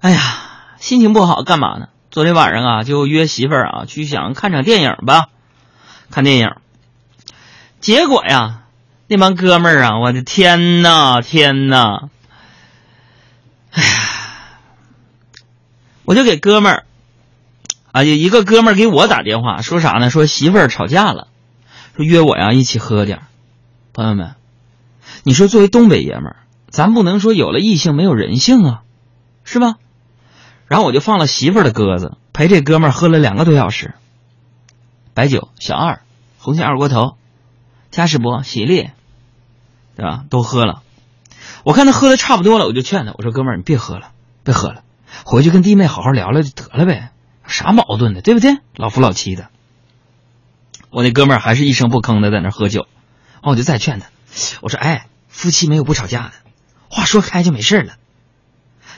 哎呀，心情不好，干嘛呢？昨天晚上啊，就约媳妇儿啊去想看场电影吧，看电影。结果呀，那帮哥们儿啊，我的天呐，天呐！哎呀，我就给哥们儿啊，有一个哥们儿给我打电话，说啥呢？说媳妇儿吵架了，说约我呀一起喝点儿。朋友们，你说作为东北爷们儿，咱不能说有了异性没有人性啊，是吧？然后我就放了媳妇儿的鸽子，陪这哥们儿喝了两个多小时。白酒小二，红星二锅头，嘉士伯、喜力，对吧？都喝了。我看他喝的差不多了，我就劝他，我说：“哥们儿，你别喝了，别喝了，回去跟弟妹好好聊聊就得了呗，啥矛盾的，对不对？老夫老妻的。”我那哥们儿还是一声不吭的在那喝酒。然后我就再劝他，我说：“哎，夫妻没有不吵架的，话说开就没事了。”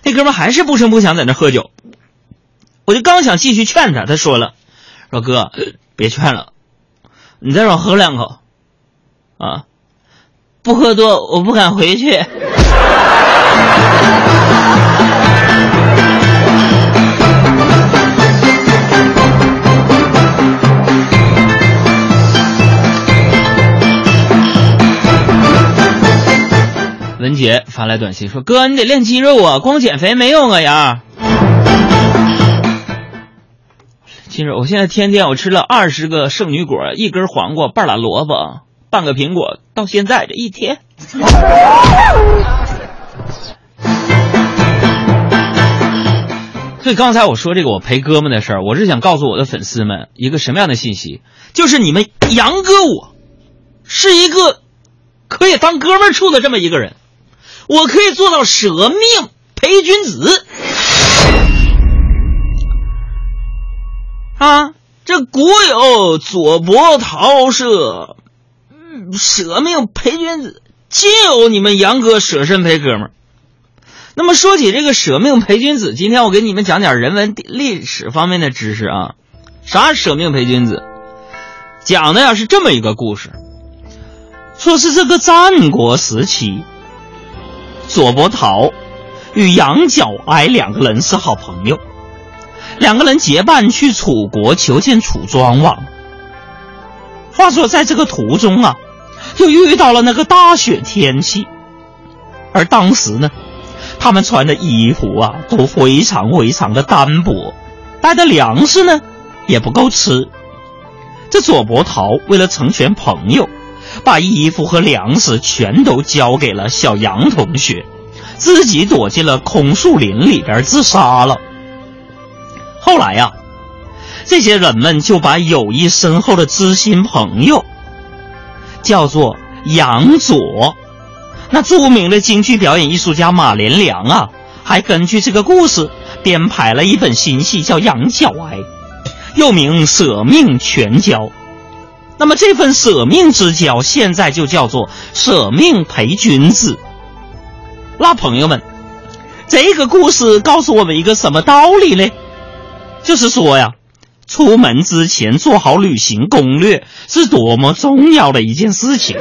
那哥们还是不声不响在那喝酒，我就刚想继续劝他，他说了：“说哥，别劝了，你再让我喝两口，啊，不喝多我不敢回去。”姐发来短信说：“哥，你得练肌肉啊，光减肥没用啊呀！肌肉，我现在天天我吃了二十个圣女果，一根黄瓜，半拉萝卜，半个苹果，到现在这一天。所以刚才我说这个我陪哥们的事儿，我是想告诉我的粉丝们一个什么样的信息？就是你们杨哥我是一个可以当哥们处的这么一个人。”我可以做到舍命陪君子啊！这古有左伯桃舍，舍命陪君子，今有你们杨哥舍身陪哥们儿。那么说起这个舍命陪君子，今天我给你们讲点人文历史方面的知识啊。啥舍命陪君子？讲的呀是这么一个故事，说是这个战国时期。左伯桃与杨角哀两个人是好朋友，两个人结伴去楚国求见楚庄王。话说在这个途中啊，就遇到了那个大雪天气，而当时呢，他们穿的衣服啊都非常非常的单薄，带的粮食呢也不够吃。这左伯桃为了成全朋友。把衣服和粮食全都交给了小杨同学，自己躲进了空树林里边自杀了。后来呀，这些人们就把友谊深厚的知心朋友叫做杨左。那著名的京剧表演艺术家马连良啊，还根据这个故事编排了一本新戏，叫《杨角哀》，又名《舍命全交》。那么这份舍命之交，现在就叫做舍命陪君子。那朋友们，这个故事告诉我们一个什么道理呢？就是说呀，出门之前做好旅行攻略是多么重要的一件事情。